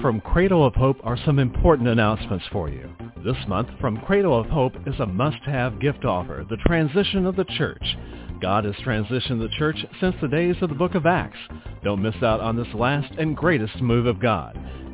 From Cradle of Hope are some important announcements for you. This month from Cradle of Hope is a must-have gift offer, the transition of the church. God has transitioned the church since the days of the book of Acts. Don't miss out on this last and greatest move of God.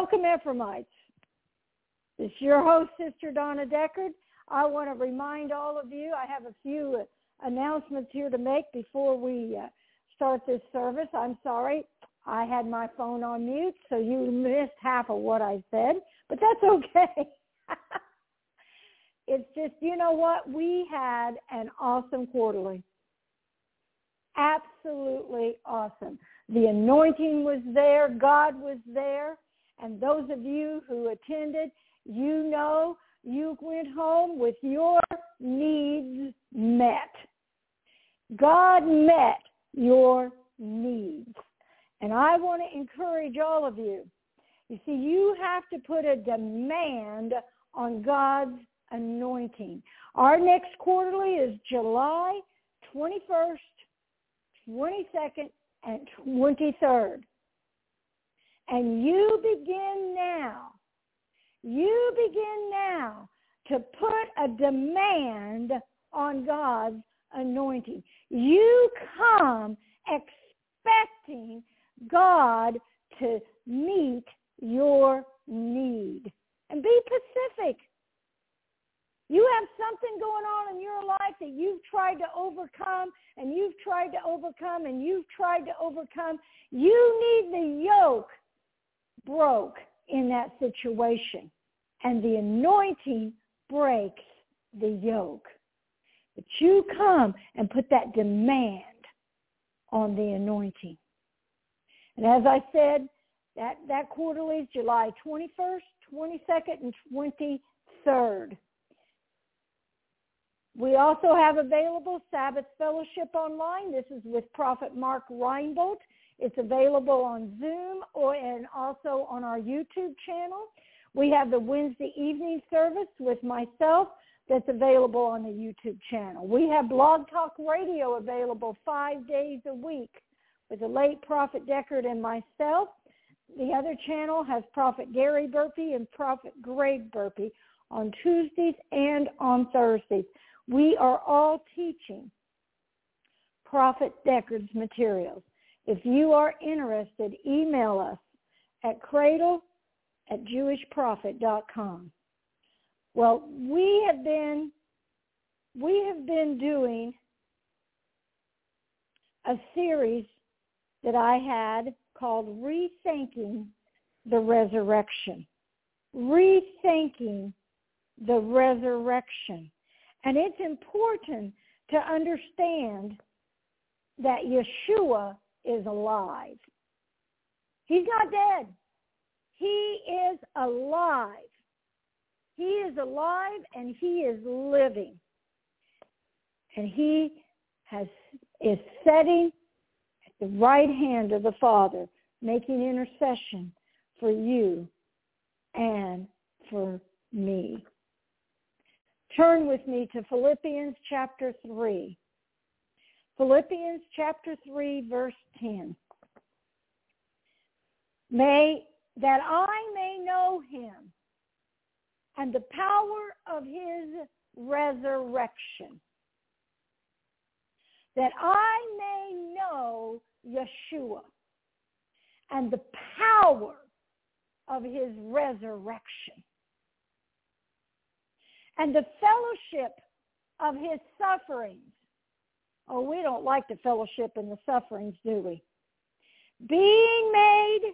Welcome Ephraimites. It's your host, Sister Donna Deckard. I want to remind all of you, I have a few announcements here to make before we uh, start this service. I'm sorry, I had my phone on mute, so you missed half of what I said, but that's okay. it's just, you know what? We had an awesome quarterly. Absolutely awesome. The anointing was there. God was there. And those of you who attended, you know you went home with your needs met. God met your needs. And I want to encourage all of you. You see, you have to put a demand on God's anointing. Our next quarterly is July 21st, 22nd, and 23rd. And you begin now, you begin now to put a demand on God's anointing. You come expecting God to meet your need. And be specific. You have something going on in your life that you've tried to overcome and you've tried to overcome and you've tried to overcome. You need the yoke broke in that situation. And the anointing breaks the yoke. But you come and put that demand on the anointing. And as I said, that, that quarterly is July 21st, 22nd, and 23rd. We also have available Sabbath Fellowship online. This is with Prophet Mark Reinbold. It's available on Zoom or and also on our YouTube channel. We have the Wednesday evening service with myself that's available on the YouTube channel. We have Blog Talk Radio available five days a week with the late Prophet Deckard and myself. The other channel has Prophet Gary Burpee and Prophet Greg Burpee on Tuesdays and on Thursdays. We are all teaching Prophet Deckard's materials. If you are interested, email us at cradle at jewishprophet.com. Well, we have been we have been doing a series that I had called Rethinking the Resurrection. rethinking the resurrection. And it's important to understand that Yeshua is alive. He's not dead. He is alive. He is alive and he is living. And he has is sitting at the right hand of the Father, making intercession for you and for me. Turn with me to Philippians chapter 3. Philippians chapter 3 verse 10. May that I may know him and the power of his resurrection. That I may know Yeshua and the power of his resurrection and the fellowship of his sufferings. Oh, we don't like the fellowship and the sufferings, do we? Being made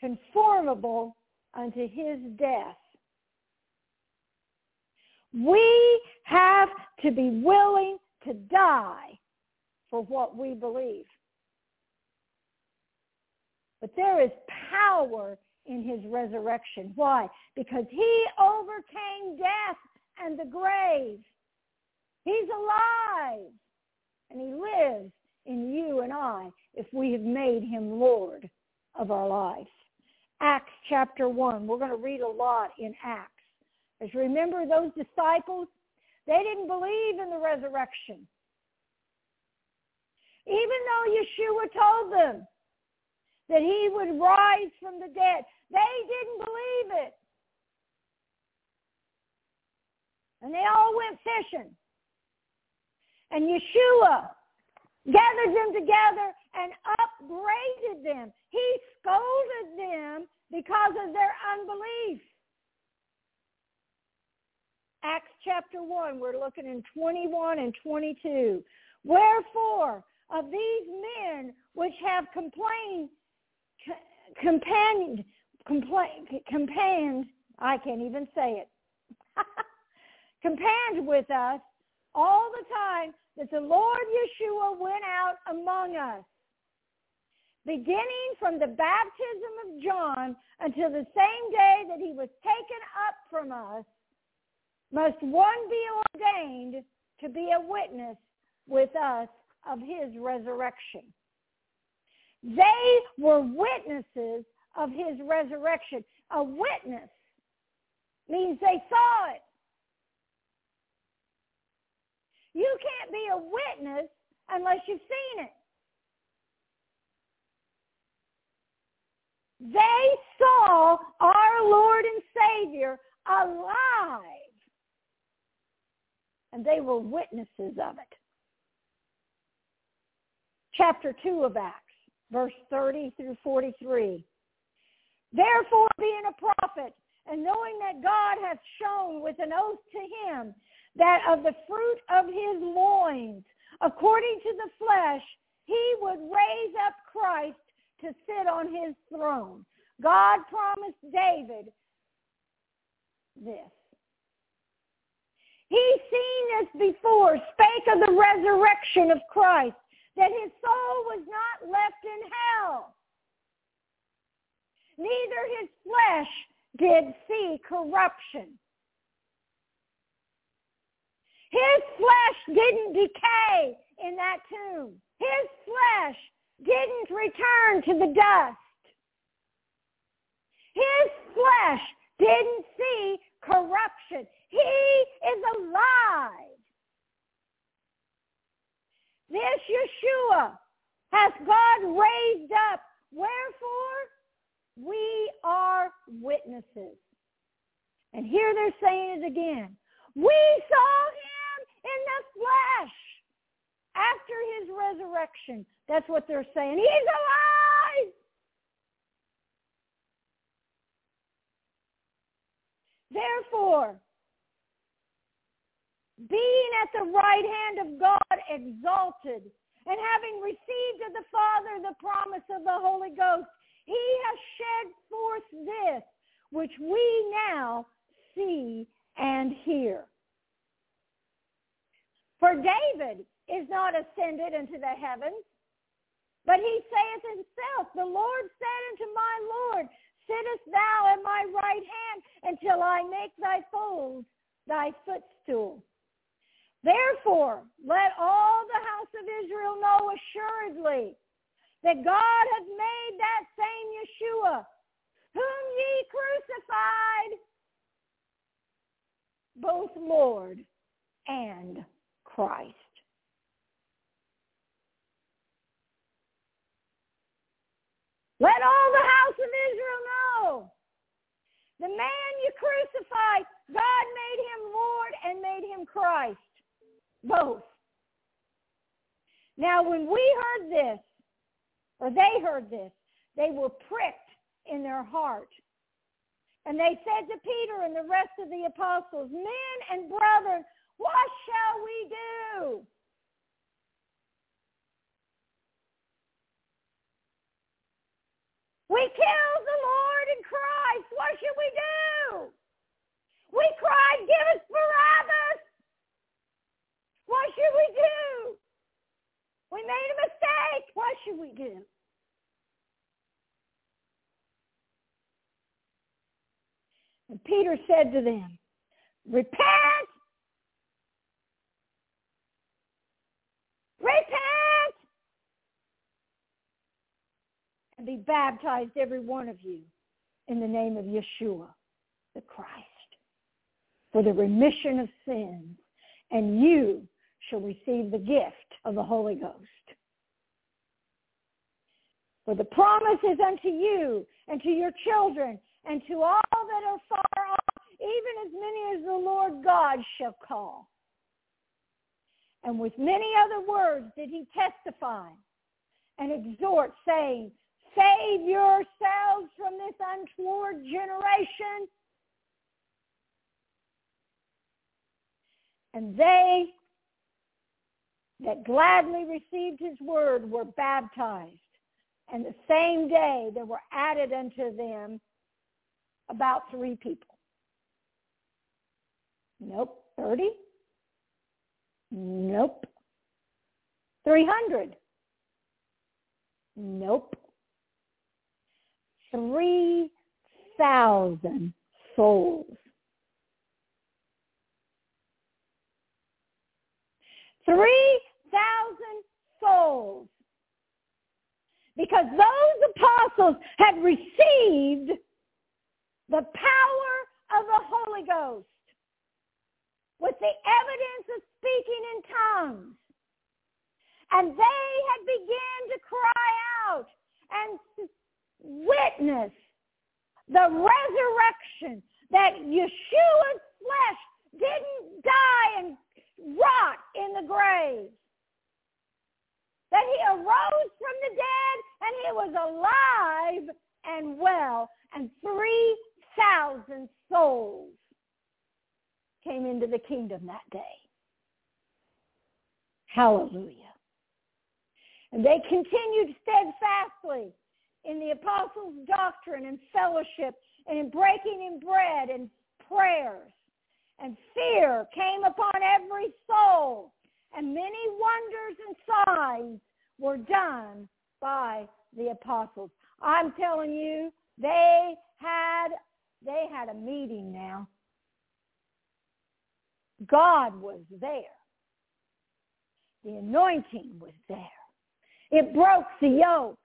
conformable unto his death. We have to be willing to die for what we believe. But there is power in his resurrection. Why? Because he overcame death and the grave. He's alive. And he lives in you and I if we have made him Lord of our life. Acts chapter 1. We're going to read a lot in Acts. As remember those disciples, they didn't believe in the resurrection. Even though Yeshua told them that he would rise from the dead, they didn't believe it. And they all went fishing. And Yeshua gathered them together and upbraided them. He scolded them because of their unbelief. Acts chapter 1, we're looking in 21 and 22. Wherefore, of these men which have complained, companioned, complain, companioned, I can't even say it, companioned with us all the time that the Lord Yeshua went out among us, beginning from the baptism of John until the same day that he was taken up from us, must one be ordained to be a witness with us of his resurrection. They were witnesses of his resurrection. A witness means they saw it. You can't be a witness unless you've seen it. They saw our Lord and Savior alive. And they were witnesses of it. Chapter 2 of Acts, verse 30 through 43. Therefore, being a prophet, and knowing that God hath shown with an oath to him that of the fruit of his loins, according to the flesh, he would raise up Christ to sit on his throne. God promised David this. He's seen this before, spake of the resurrection of Christ, that his soul was not left in hell. Neither his flesh did see corruption. His flesh didn't decay in that tomb. His flesh didn't return to the dust. His flesh didn't see corruption. He is alive. This Yeshua has God raised up. Wherefore, we are witnesses. And here they're saying it again. We saw him in the flesh after his resurrection. That's what they're saying. He's alive. Therefore, being at the right hand of God exalted, and having received of the Father the promise of the Holy Ghost, he has shed forth this, which we now see and hear. For David is not ascended into the heavens, but he saith himself, The Lord said unto my Lord, Sittest thou at my right hand until I make thy foes thy footstool. Therefore, let all the house of Israel know assuredly that God hath made that same Yeshua, whom ye crucified, both Lord and Christ. Let all the house of Israel know. The man you crucified, God made him Lord and made him Christ. Both. Now when we heard this, or they heard this, they were pricked in their heart. And they said to Peter and the rest of the apostles, Men and brethren, what shall we do? We killed the Lord in Christ. What should we do? We cried, give us Barabbas. What should we do? We made a mistake. What should we do? And Peter said to them, repent. Repent and be baptized, every one of you, in the name of Yeshua, the Christ, for the remission of sins, and you shall receive the gift of the Holy Ghost. For the promise is unto you and to your children and to all that are far off, even as many as the Lord God shall call. And with many other words did he testify and exhort, saying, Save yourselves from this untoward generation. And they that gladly received his word were baptized. And the same day there were added unto them about three people. Nope. 30? Nope. 300? Nope. 3,000 souls. 3,000 souls. Because those apostles had received the power of the Holy Ghost with the evidence of speaking in tongues. And they had begun to cry out and witness the resurrection that Yeshua's flesh didn't die and rot in the grave. That he arose from the dead and he was alive and well and 3,000 souls came into the kingdom that day. Hallelujah. And they continued steadfastly in the apostles' doctrine and fellowship and in breaking in bread and prayers. And fear came upon every soul. And many wonders and signs were done by the apostles. I'm telling you, they had they had a meeting now. God was there. The anointing was there. It broke the yoke.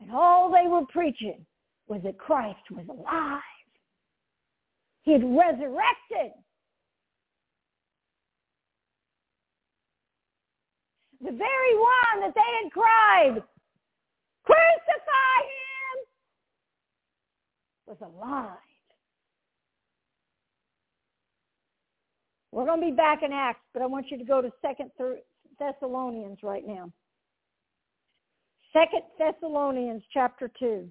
And all they were preaching was that Christ was alive. He had resurrected. The very one that they had cried, crucify him, was alive. We're going to be back in Acts, but I want you to go to Second Thessalonians right now. Second Thessalonians chapter 2.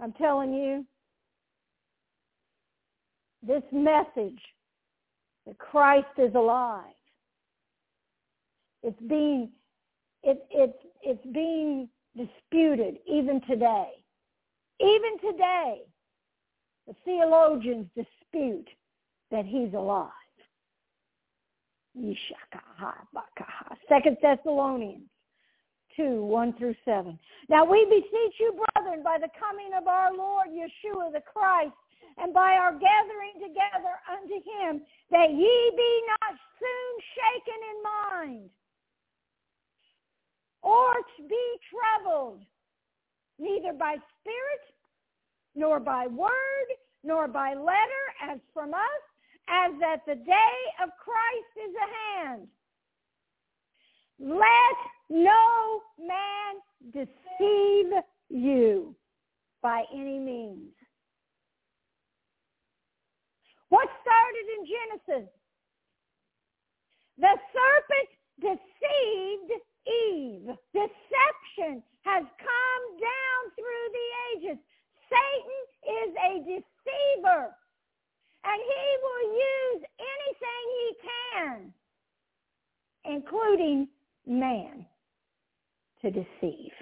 I'm telling you, this message that Christ is alive, it's being, it, it's, it's being disputed even today. Even today, the theologians dispute that he's alive. Second Thessalonians 2, 1 through 7. Now we beseech you, brethren, by the coming of our Lord Yeshua the Christ, and by our gathering together unto him, that ye be not soon shaken in mind, or to be troubled, neither by spirit, nor by word, nor by letter, as from us, as that the day of Christ is at hand. Let no man deceive you by any means. What started in Genesis? The serpent deceived Eve. Deception has come down through the ages. Satan is a deceiver, and he will use anything he can, including man, to deceive.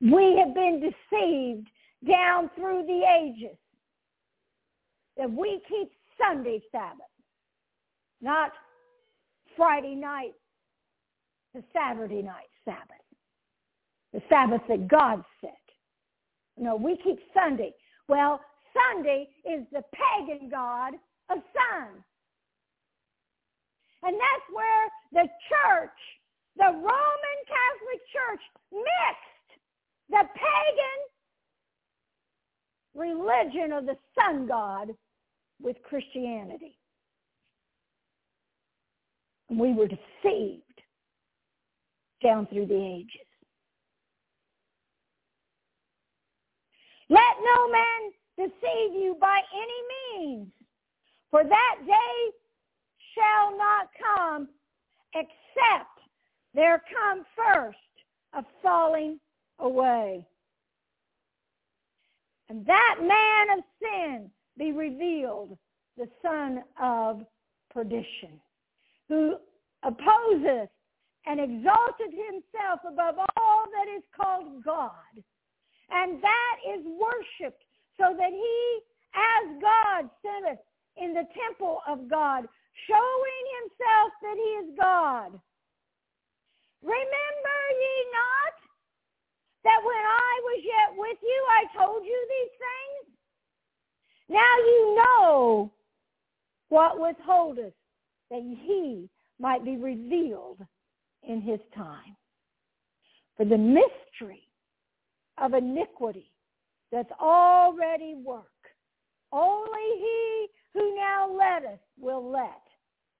We have been deceived down through the ages that we keep Sunday Sabbath, not Friday night to Saturday night Sabbath, the Sabbath that God set. No, we keep Sunday. Well, Sunday is the pagan god of sun. And that's where the church, the Roman Catholic Church, mixed the pagan religion of the sun god with Christianity. We were deceived down through the ages. Let no man deceive you by any means, for that day shall not come except there come first a falling away. And that man of sin be revealed, the son of perdition, who opposeth and exalteth himself above all that is called God. And that is worshipped so that he, as God, sitteth in the temple of God, showing himself that he is God. Remember ye not that when I was yet with you, I told you these things? Now you know what withholdeth, that he might be revealed in his time. For the mystery of iniquity that's already work. Only he who now letteth will let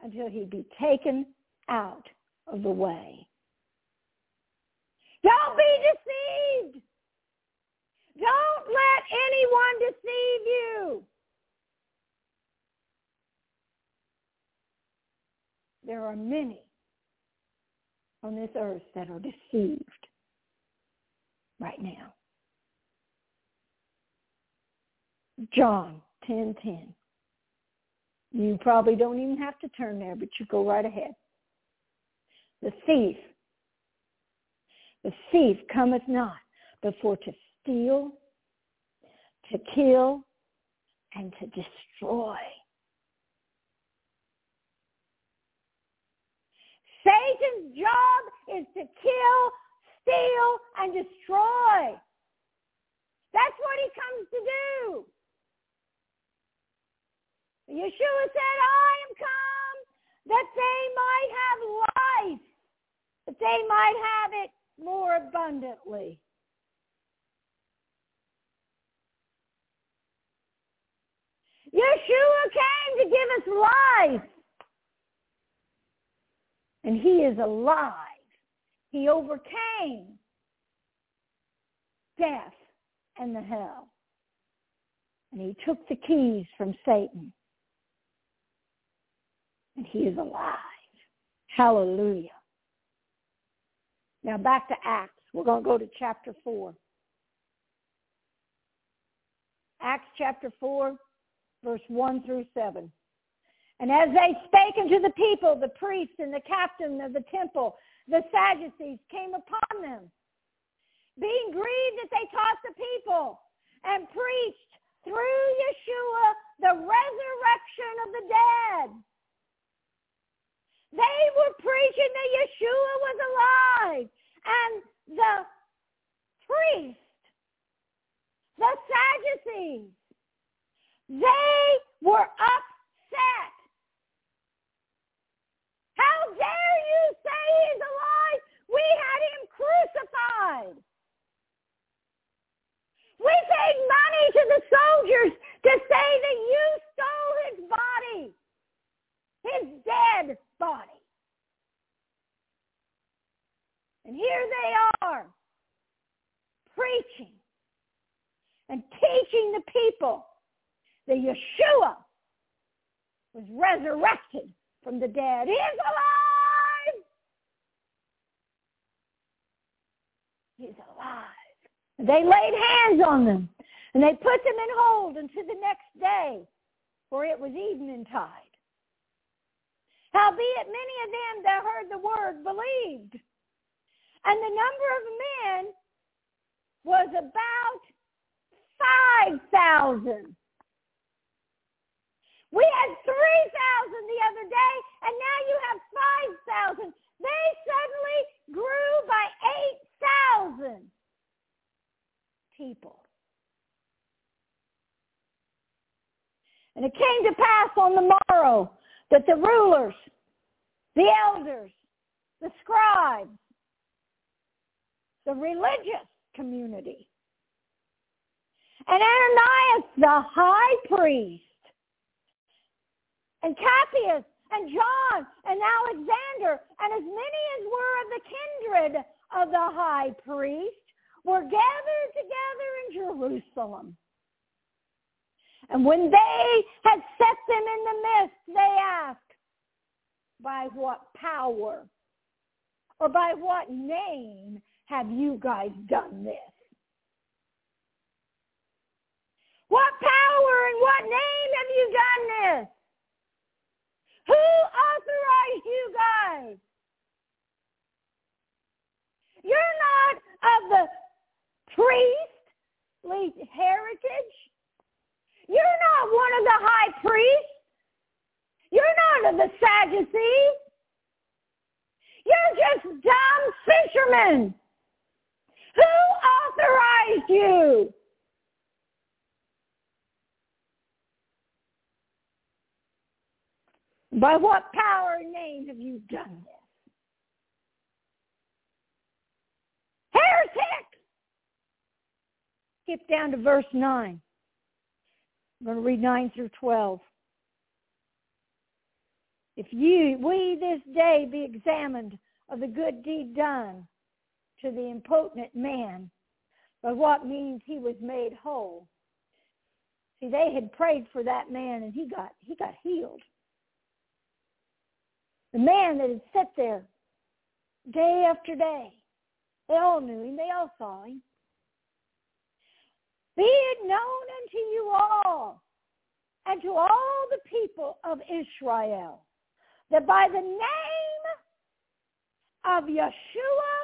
until he be taken out of the way. Don't be deceived. Don't let anyone deceive you. There are many on this earth that are deceived right now. John 10:10. 10, 10. You probably don't even have to turn there, but you go right ahead. The thief, the thief cometh not before to steal, to kill, and to destroy. Satan's job is to kill, steal, and destroy. That's what he comes to do. Yeshua said, I am come that they might have life, that they might have it more abundantly. Yeshua came to give us life. And he is alive. He overcame death and the hell. And he took the keys from Satan and he is alive. Hallelujah. Now back to Acts. We're going to go to chapter 4. Acts chapter 4, verse 1 through 7. And as they spake unto the people, the priests and the captain of the temple, the Sadducees came upon them, being grieved that they taught the people and preached through Yeshua the resurrection of the dead. They were preaching that Yeshua was alive. And the priest, the Sadducees, they were upset. How dare you say he's alive? We had him crucified. We paid money to the soldiers to say that you stole his body, his dead body. And here they are preaching and teaching the people that Yeshua was resurrected from the dead. He is alive! He's alive. They laid hands on them, and they put them in hold until the next day, for it was evening tide. Howbeit many of them that heard the word believed. And the number of men was about 5,000. We had 3,000 the other day, and now you have 5,000. They suddenly grew by 8,000 people. And it came to pass on the morrow that the rulers, the elders, the scribes, the religious community, and Ananias the high priest, and Caiaphas and John and Alexander and as many as were of the kindred of the high priest were gathered together in Jerusalem. And when they had set them in the midst, they asked, by what power or by what name have you guys done this? What power and what name have you done this? Who authorized you guys? You're not of the priestly heritage. You're not one of the high priests. You're not of the Sadducees. You're just dumb fishermen. Who authorized you? By what power and name have you done this? Heretic! Skip down to verse 9. I'm going to read 9 through 12. If you, we this day be examined of the good deed done to the impotent man, by what means he was made whole. See, they had prayed for that man and he got, he got healed. The man that had sat there day after day. They all knew him. They all saw him. Be it known unto you all and to all the people of Israel that by the name of Yeshua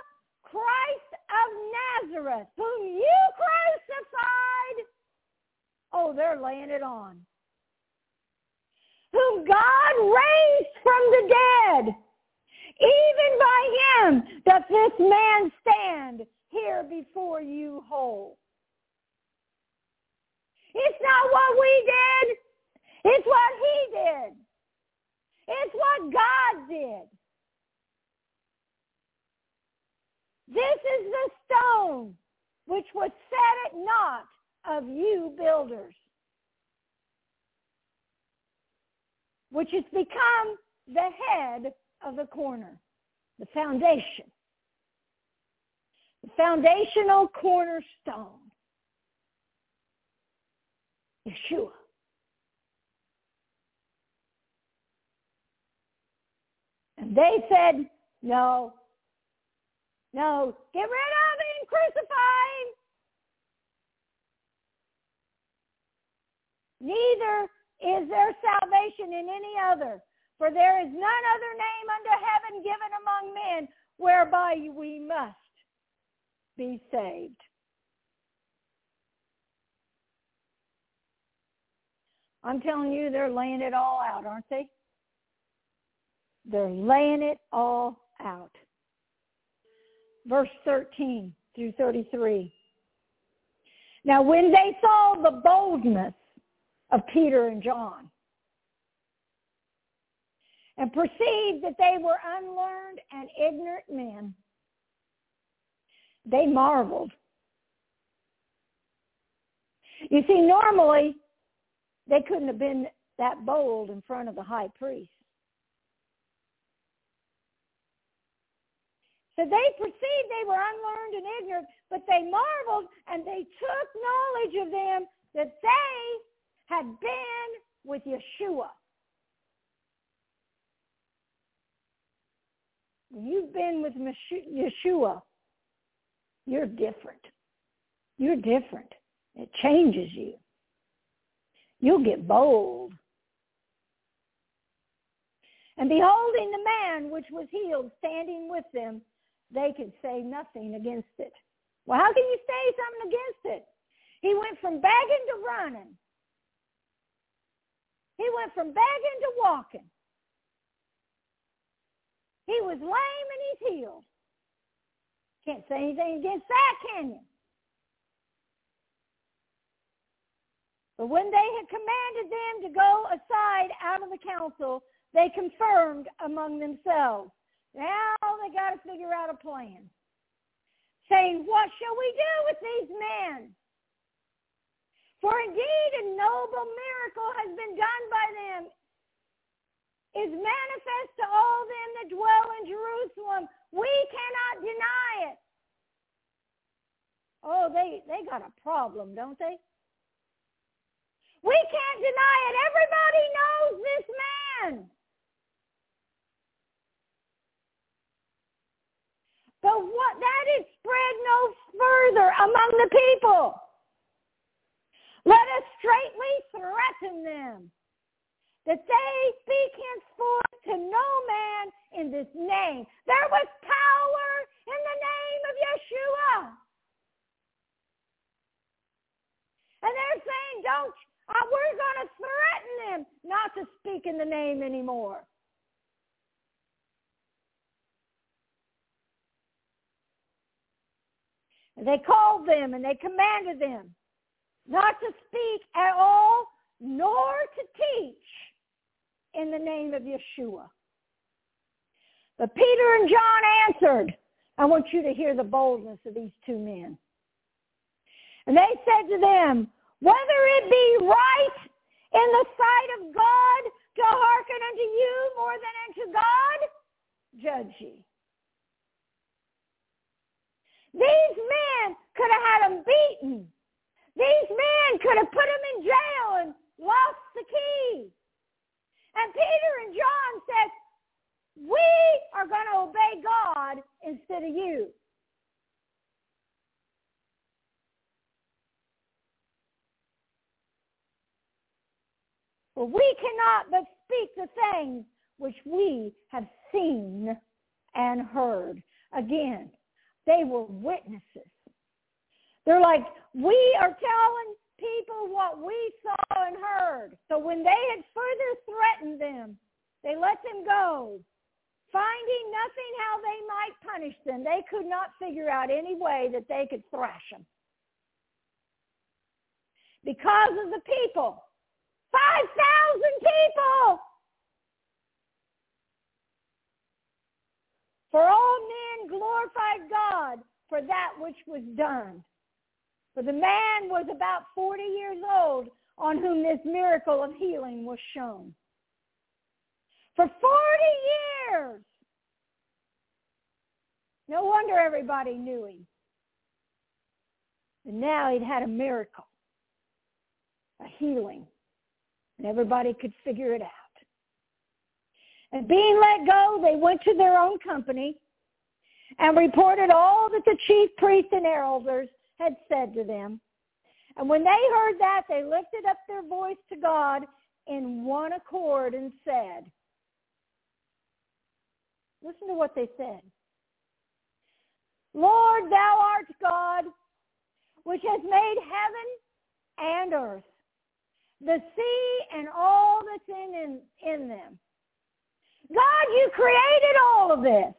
Christ of Nazareth, whom you crucified, oh, they're laying it on, whom God raised from the dead, even by him doth this man stand here before you whole. It's not what we did. It's what he did. It's what God did. This is the stone which was set at naught of you builders, which has become the head of the corner, the foundation, the foundational cornerstone. Yeshua. And they said, no, no, get rid of him, crucify him. Neither is there salvation in any other. For there is none other name under heaven given among men whereby we must be saved. I'm telling you, they're laying it all out, aren't they? They're laying it all out. Verse 13 through 33. Now when they saw the boldness of Peter and John and perceived that they were unlearned and ignorant men, they marveled. You see, normally they couldn't have been that bold in front of the high priest. So they perceived they were unlearned and ignorant, but they marveled and they took knowledge of them that they had been with Yeshua. You've been with Yeshua. You're different. You're different. It changes you. You'll get bold. And beholding the man which was healed standing with them, they could say nothing against it. Well, how can you say something against it? He went from begging to running. He went from begging to walking. He was lame and he's healed. Can't say anything against that, can you? But when they had commanded them to go aside out of the council, they confirmed among themselves. Now they got to figure out a plan. Saying, what shall we do with these men? For indeed a noble miracle has been done by them, is manifest to all them that dwell in Jerusalem. We cannot deny it. Oh, they, they got a problem, don't they? We can't deny it. Everybody knows this man. But what that is spread no further among the people. Let us straightly threaten them that they speak henceforth to no man in this name. There was power in the name of Yeshua. And they're saying, don't uh, we're going to threaten them not to speak in the name anymore. And they called them and they commanded them not to speak at all nor to teach in the name of Yeshua. But Peter and John answered, I want you to hear the boldness of these two men. And they said to them, whether it be right in the sight of God to hearken unto you more than unto God, judge ye. These men could have had them beaten. These men could have put him in jail and lost the key. And Peter and John said, we are going to obey God instead of you. For we cannot but speak the things which we have seen and heard. Again, they were witnesses. They're like, we are telling people what we saw and heard. So when they had further threatened them, they let them go, finding nothing how they might punish them. They could not figure out any way that they could thrash them. Because of the people. 5,000 people. For all men glorified God for that which was done. For the man was about 40 years old on whom this miracle of healing was shown. For 40 years. No wonder everybody knew him. And now he'd had a miracle, a healing and everybody could figure it out. And being let go, they went to their own company and reported all that the chief priests and elders had said to them. And when they heard that, they lifted up their voice to God in one accord and said, listen to what they said. Lord, thou art God, which has made heaven and earth, the sea and all that's in, in, in them. God, you created all of this.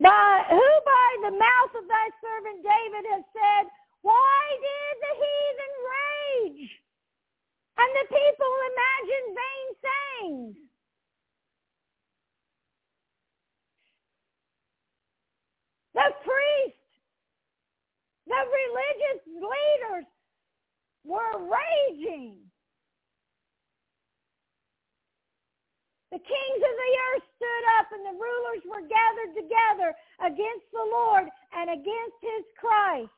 By who by the mouth of thy servant David has said, Why did the heathen rage? And the people imagine vain sayings. The priests, the religious leaders were raging. The kings of the earth stood up and the rulers were gathered together against the Lord and against his Christ.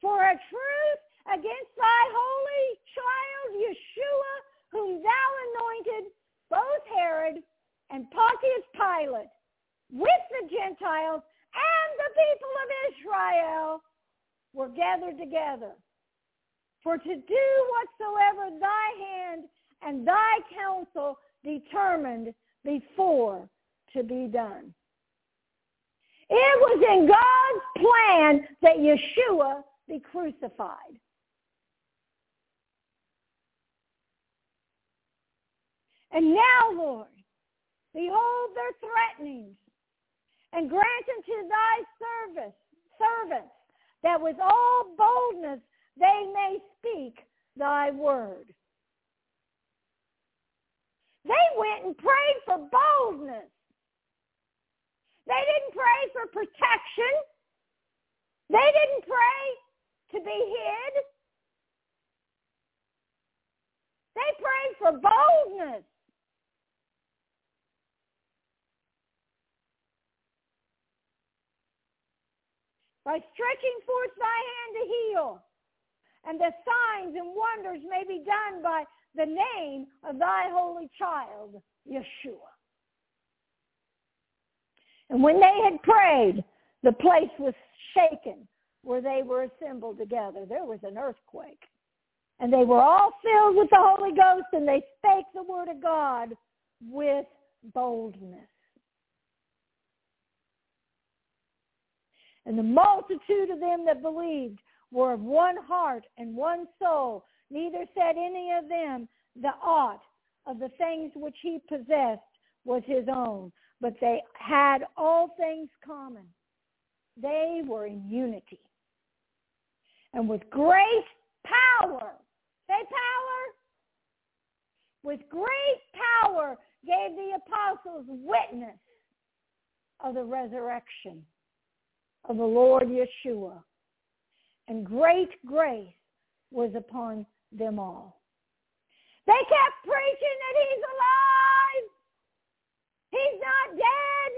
For a truth against thy holy child Yeshua, whom thou anointed, both Herod and Pontius Pilate, with the Gentiles and the people of Israel, were gathered together. For to do whatsoever thy hand and thy counsel determined before to be done. It was in God's plan that Yeshua be crucified. And now, Lord, behold their threatenings, and grant unto thy service, servants that with all boldness they may speak thy word. They went and prayed for boldness. They didn't pray for protection. They didn't pray to be hid. They prayed for boldness. By stretching forth thy hand to heal, and the signs and wonders may be done by the name of thy holy child, Yeshua. And when they had prayed, the place was shaken where they were assembled together. There was an earthquake. And they were all filled with the Holy Ghost, and they spake the word of God with boldness. And the multitude of them that believed were of one heart and one soul neither said any of them the aught of the things which he possessed was his own, but they had all things common. They were in unity. And with great power, say power, with great power gave the apostles witness of the resurrection of the Lord Yeshua. And great grace was upon them all. They kept preaching that he's alive. He's not dead.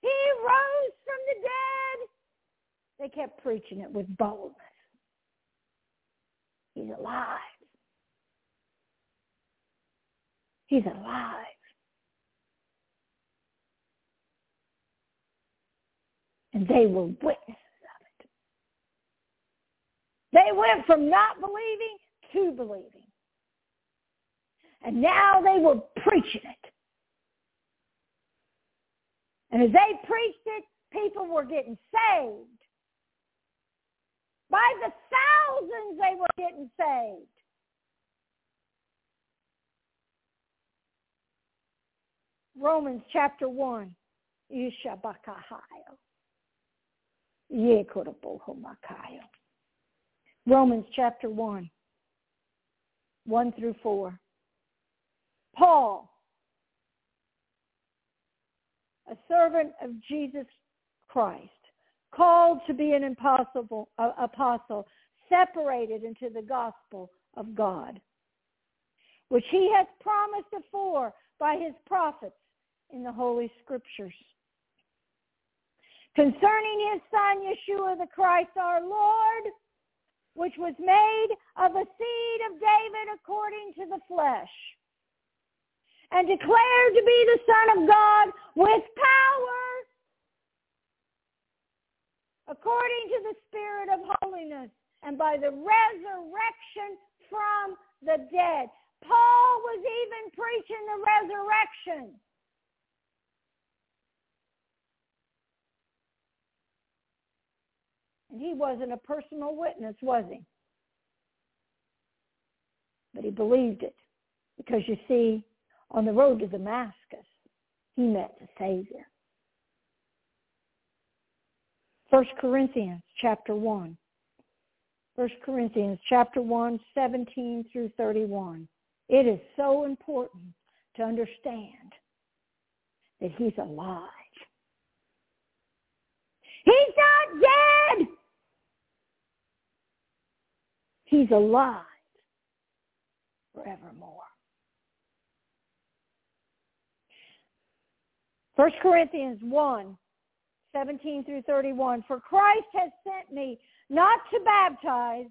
He rose from the dead. They kept preaching it with boldness. He's alive. He's alive. And they were witnesses they went from not believing to believing. And now they were preaching it. And as they preached it, people were getting saved. By the thousands they were getting saved. Romans chapter 1. Ishabakahayo. Yekorabohomakayo. Romans chapter 1, 1 through 4. Paul, a servant of Jesus Christ, called to be an impossible, uh, apostle, separated into the gospel of God, which he has promised afore by his prophets in the Holy Scriptures. Concerning his son Yeshua the Christ our Lord, which was made of the seed of David according to the flesh, and declared to be the Son of God with power according to the Spirit of holiness and by the resurrection from the dead. Paul was even preaching the resurrection. He wasn't a personal witness, was he? But he believed it. Because you see, on the road to Damascus, he met the Savior. 1 Corinthians chapter 1. 1 Corinthians chapter 1, 17 through 31. It is so important to understand that he's alive. He's not dead. He's alive forevermore. 1 Corinthians 1, 17 through 31. For Christ has sent me not to baptize,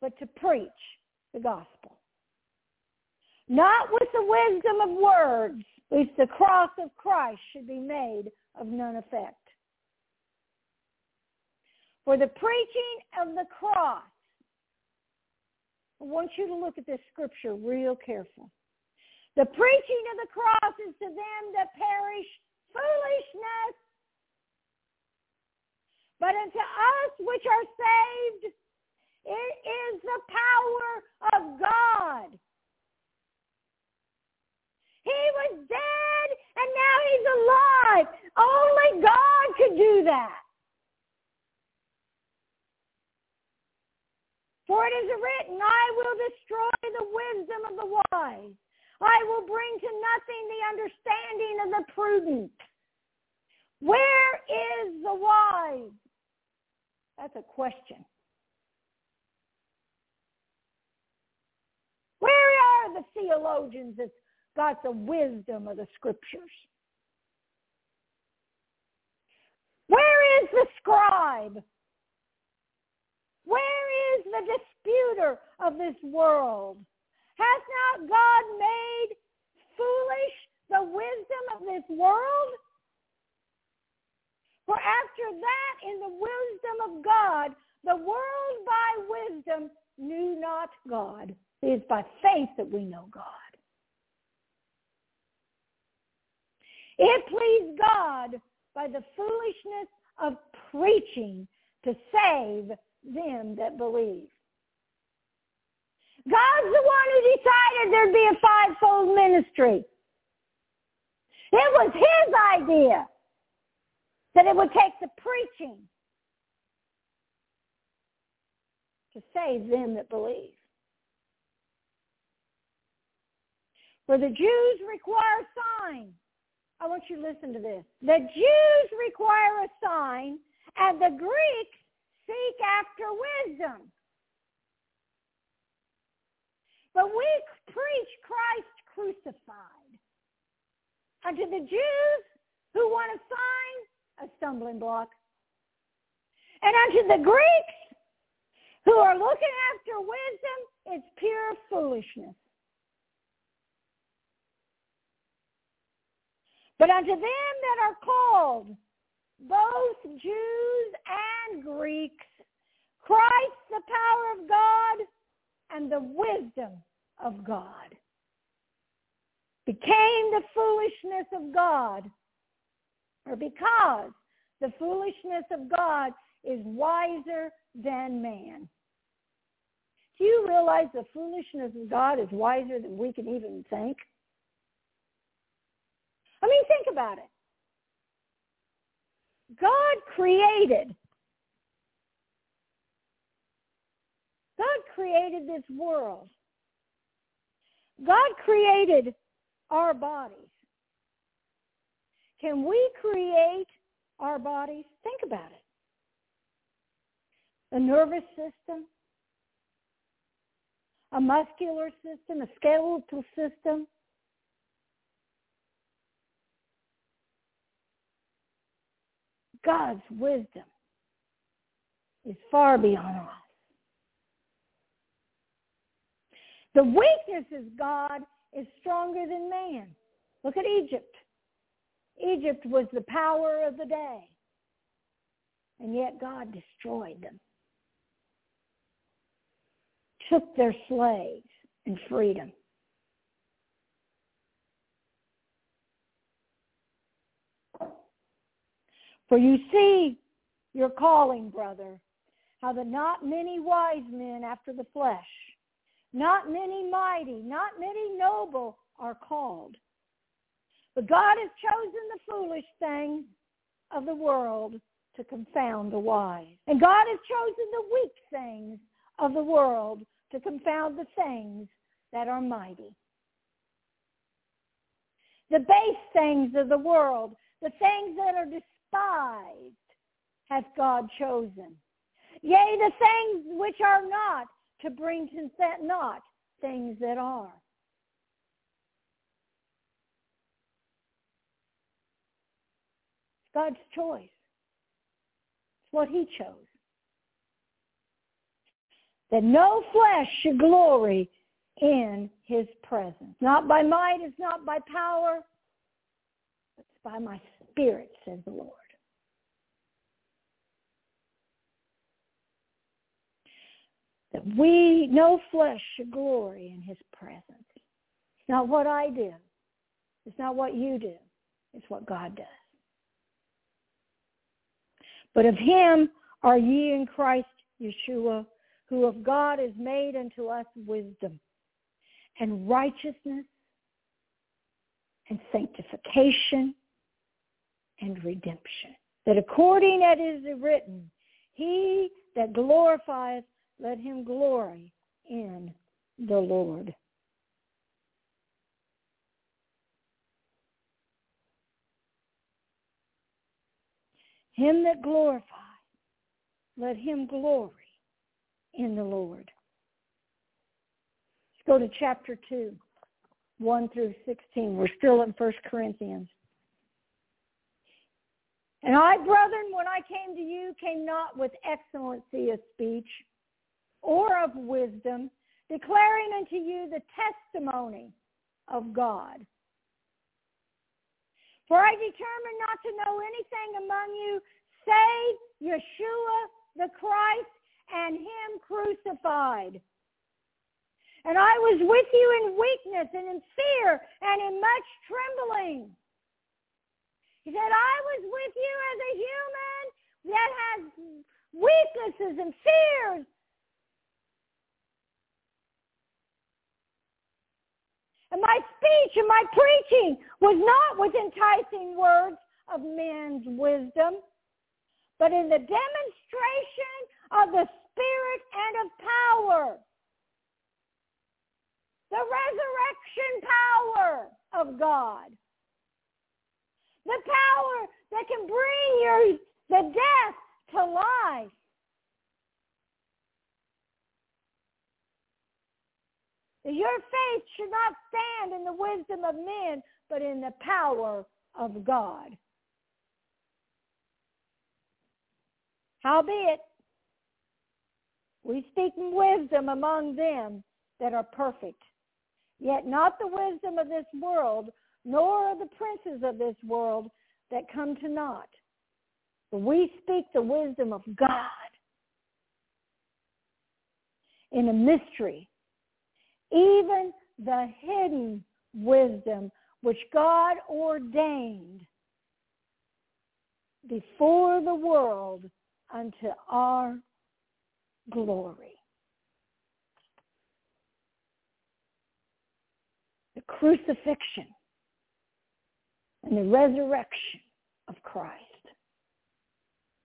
but to preach the gospel. Not with the wisdom of words, lest the cross of Christ should be made of none effect. For the preaching of the cross, I want you to look at this scripture real careful. The preaching of the cross is to them that perish foolishness, but unto us which are saved, it is the power of God. He was dead and now he's alive. Only God could do that. For it is written, I will destroy the wisdom of the wise. I will bring to nothing the understanding of the prudent. Where is the wise? That's a question. Where are the theologians that's got the wisdom of the scriptures? Where is the scribe? Where is the disputer of this world? Has not God made foolish the wisdom of this world? For after that, in the wisdom of God, the world by wisdom knew not God. It is by faith that we know God. It pleased God by the foolishness of preaching to save them that believe. God's the one who decided there'd be a fivefold ministry. It was his idea that it would take the preaching to save them that believe. For the Jews require a sign. I want you to listen to this. The Jews require a sign, and the Greeks seek after wisdom. But we preach Christ crucified. Unto the Jews who want to sign, a stumbling block. And unto the Greeks who are looking after wisdom, it's pure foolishness. But unto them that are called, both Jews and Greeks, Christ the power of God and the wisdom of God became the foolishness of God or because the foolishness of God is wiser than man. Do you realize the foolishness of God is wiser than we can even think? I mean, think about it. God created. God created this world. God created our bodies. Can we create our bodies? Think about it. A nervous system, a muscular system, a skeletal system, God's wisdom is far beyond us. The weakness of God is stronger than man. Look at Egypt. Egypt was the power of the day. And yet God destroyed them. took their slaves and freed them. For you see your calling, brother, how that not many wise men after the flesh, not many mighty, not many noble are called. But God has chosen the foolish things of the world to confound the wise. And God has chosen the weak things of the world to confound the things that are mighty. The base things of the world, the things that are despised, hath God chosen. Yea, the things which are not, to bring to not things that are. God's choice. It's what he chose. That no flesh should glory in his presence. Not by might, it's not by power, but it's by my spirit, says the Lord. That we, no flesh should glory in his presence. It's not what I do. It's not what you do. It's what God does. But of him are ye in Christ Yeshua, who of God is made unto us wisdom and righteousness and sanctification and redemption. That according as it is written, he that glorifieth, let him glory in the Lord. Him that glorifies, let him glory in the Lord. Let's go to chapter 2, 1 through 16. We're still in 1 Corinthians. And I, brethren, when I came to you, came not with excellency of speech or of wisdom, declaring unto you the testimony of God. For I determined not to know anything among you save Yeshua the Christ and him crucified. And I was with you in weakness and in fear and in much trembling. He said, I was with you as a human that has weaknesses and fears And my speech and my preaching was not with enticing words of men's wisdom, but in the demonstration of the Spirit and of power. The resurrection power of God. The power that can bring your, the death to life. Your faith should not stand in the wisdom of men, but in the power of God. Howbeit, we speak wisdom among them that are perfect, yet not the wisdom of this world, nor of the princes of this world that come to naught. But we speak the wisdom of God in a mystery even the hidden wisdom which God ordained before the world unto our glory. The crucifixion and the resurrection of Christ.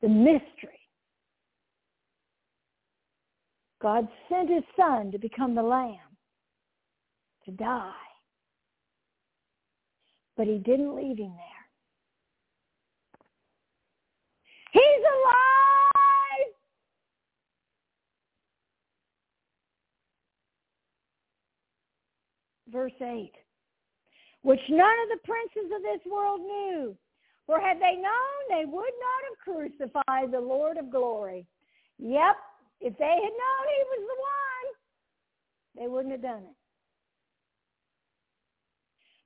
The mystery. God sent his son to become the lamb to die. But he didn't leave him there. He's alive! Verse 8. Which none of the princes of this world knew. For had they known, they would not have crucified the Lord of glory. Yep, if they had known he was the one, they wouldn't have done it.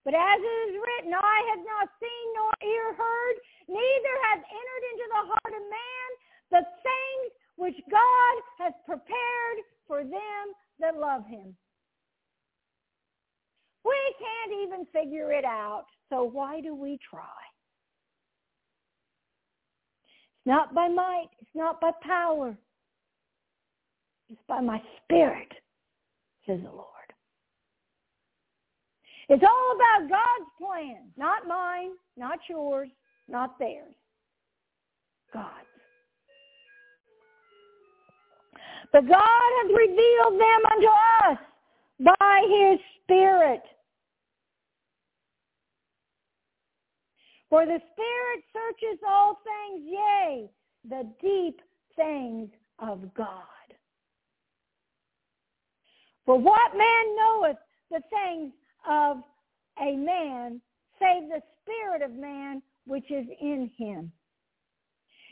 But as it is written, eye have not seen nor ear heard, neither have entered into the heart of man the things which God has prepared for them that love him. We can't even figure it out, so why do we try? It's not by might, it's not by power. It's by my spirit, says the Lord. It's all about God's plan, not mine, not yours, not theirs. God's. But God has revealed them unto us by his Spirit. For the Spirit searches all things, yea, the deep things of God. For what man knoweth the things of a man, save the spirit of man which is in him?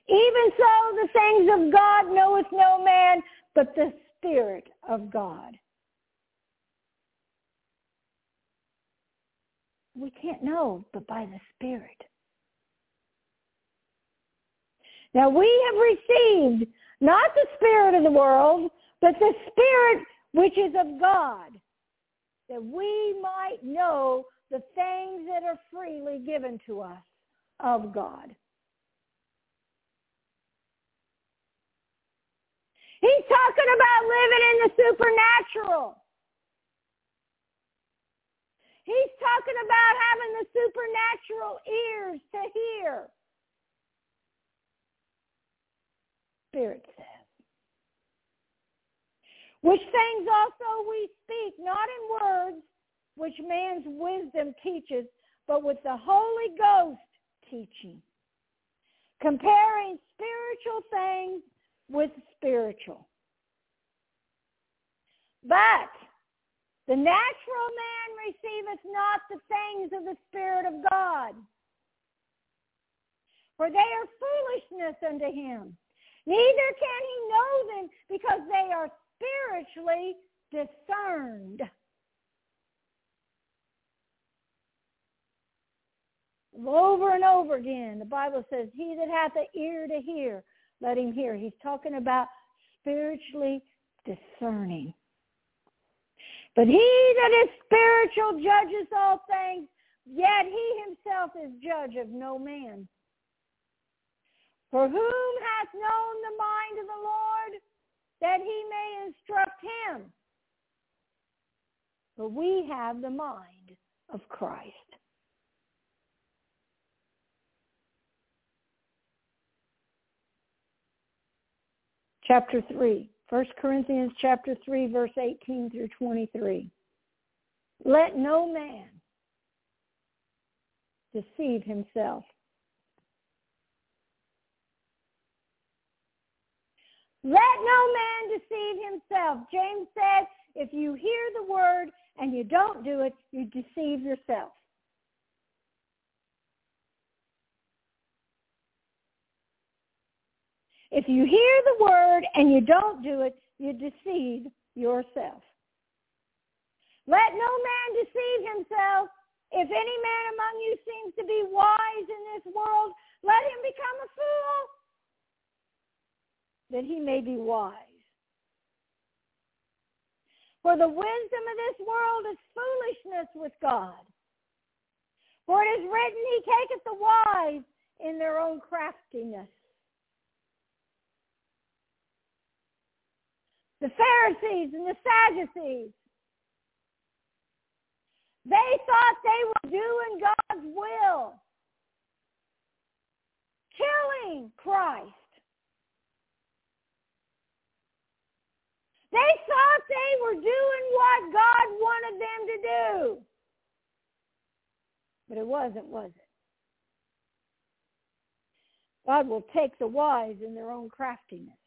Even so the things of God knoweth no man, but the Spirit of God. We can't know but by the Spirit. Now we have received not the Spirit of the world, but the Spirit which is of God, that we might know the things that are freely given to us of God. He's talking about living in the supernatural. He's talking about having the supernatural ears to hear. Spirit says. Which things also we speak, not in words, which man's wisdom teaches, but with the Holy Ghost teaching, comparing spiritual things with spiritual. But the natural man receiveth not the things of the Spirit of God, for they are foolishness unto him. Neither can he know them because they are spiritually discerned. Over and over again, the Bible says, he that hath an ear to hear, let him hear. He's talking about spiritually discerning. But he that is spiritual judges all things, yet he himself is judge of no man. For whom hath known the mind of the Lord, that he may instruct him? But we have the mind of Christ. chapter 3. 1 Corinthians chapter 3, verse 18 through 23. Let no man deceive himself. Let no man deceive himself. James said, if you hear the word and you don't do it, you deceive yourself. If you hear the word and you don't do it, you deceive yourself. Let no man deceive himself. If any man among you seems to be wise in this world, let him become a fool, that he may be wise. For the wisdom of this world is foolishness with God. For it is written, He taketh the wise in their own craftiness. the Pharisees and the Sadducees. They thought they were doing God's will, killing Christ. They thought they were doing what God wanted them to do. But it wasn't, was it? God will take the wise in their own craftiness.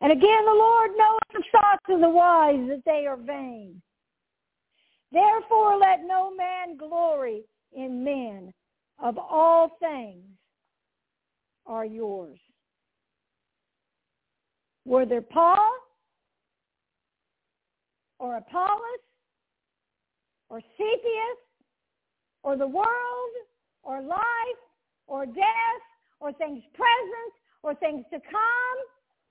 And again, the Lord knows the thoughts of the wise, that they are vain. Therefore, let no man glory in men. Of all things are yours. Were there Paul or Apollos or Cephas or the world or life or death or things present or things to come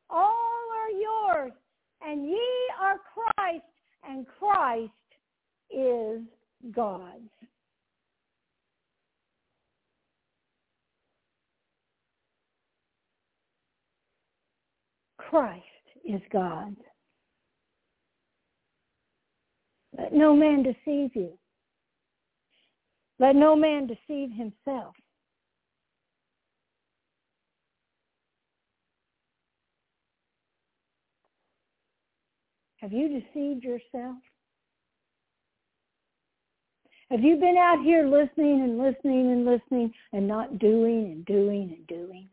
all are yours, and ye are Christ, and Christ is God's. Christ is God's. Let no man deceive you. Let no man deceive himself. Have you deceived yourself? Have you been out here listening and listening and listening and not doing and doing and doing?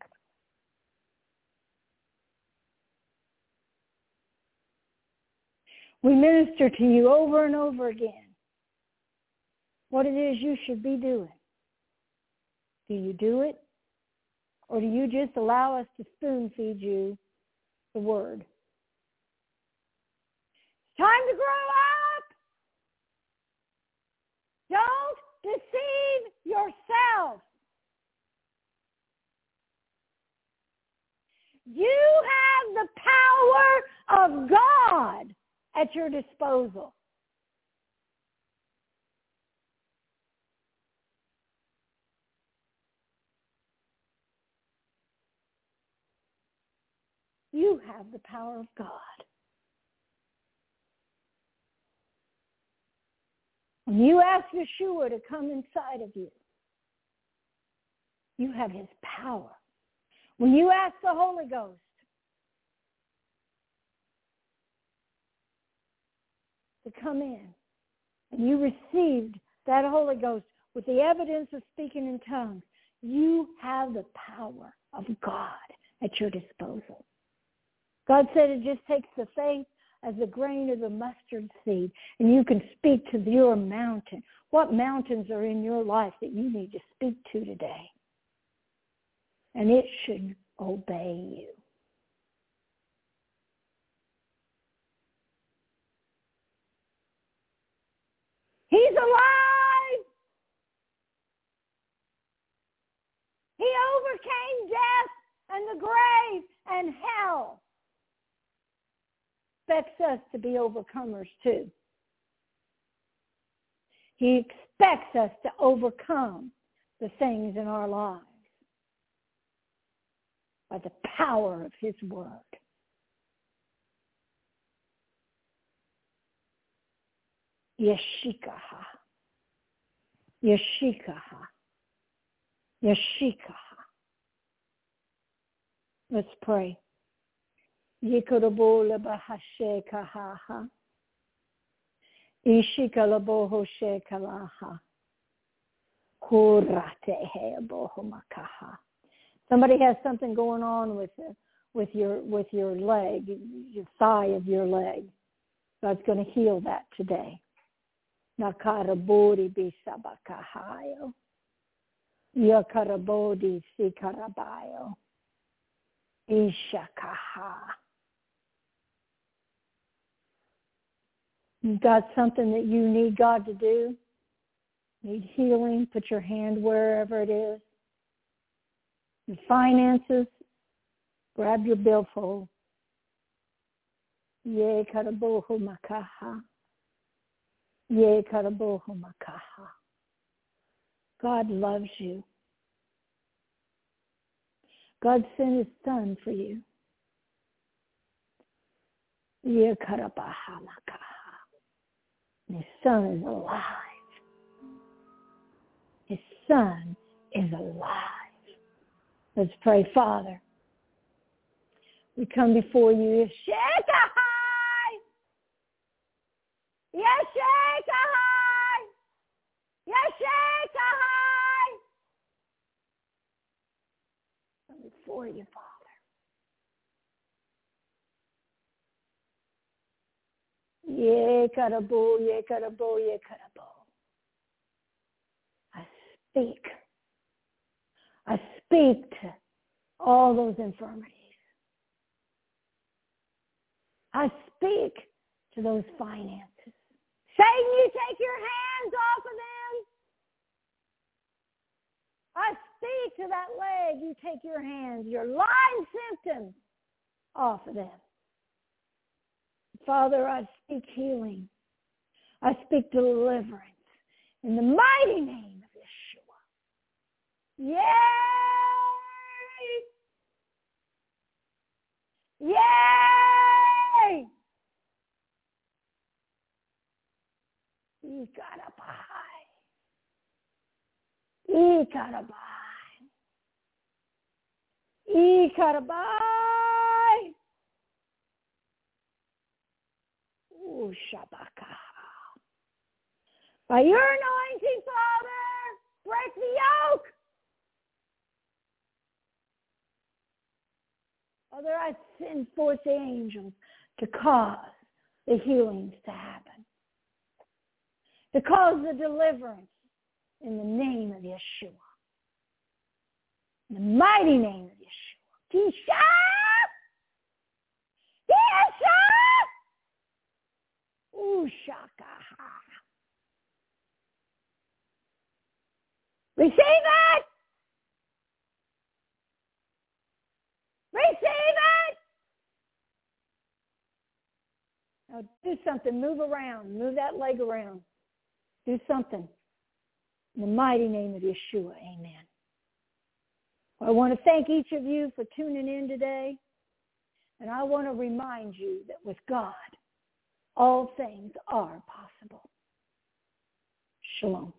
We minister to you over and over again what it is you should be doing. Do you do it? Or do you just allow us to spoon feed you the word? It's time to grow up. Don't deceive yourself. You have the power of God at your disposal. You have the power of God. When you ask Yeshua to come inside of you, you have his power. When you ask the Holy Ghost to come in, and you received that Holy Ghost with the evidence of speaking in tongues, you have the power of God at your disposal. God said it just takes the faith as a grain of the mustard seed, and you can speak to your mountain. What mountains are in your life that you need to speak to today? And it should obey you. He's alive. He overcame death and the grave and hell expects us to be overcomers too. He expects us to overcome the things in our lives by the power of his word. Yeshikaha. Yeshikaha. Yeshikaha. Let's pray. Yikarabola bahashe kahaha. Ishikalaboho shekalaha. Somebody has something going on with with your with your leg, your thigh of your leg. God's going to heal that today. Nakarabodi bisabakahayo. Yakarabodi sikarabayo. Ishakaha. You've got something that you need God to do, need healing, put your hand wherever it is. Your finances, grab your billfold. Ye karabohu makaha. Ye karabohu makaha. God loves you. God sent his son for you. Ye karabaha makaha. His son is alive. His son is alive. Let's pray, Father. We come before you. Yeshekahai! Yeshekahai! Come before you, Father. Ye karabo, ye karabo, ye karabo. I speak. I speak to all those infirmities. I speak to those finances. Satan, you take your hands off of them. I speak to that leg. You take your hands, your lying symptoms off of them. Father, I speak healing. I speak deliverance in the mighty name of Yeshua. Yay! Yay! Ikarabai. Ikarabai. Ikarabai. Shabaka. By your anointing, Father, break the yoke. Father, I send forth the angels to cause the healings to happen, to cause the deliverance in the name of Yeshua. In the mighty name of Yeshua. Tisha! Tisha! Ushakaha. Receive it! Receive it! Now do something. Move around. Move that leg around. Do something. In the mighty name of Yeshua, amen. I want to thank each of you for tuning in today. And I want to remind you that with God, all things are possible. Shalom.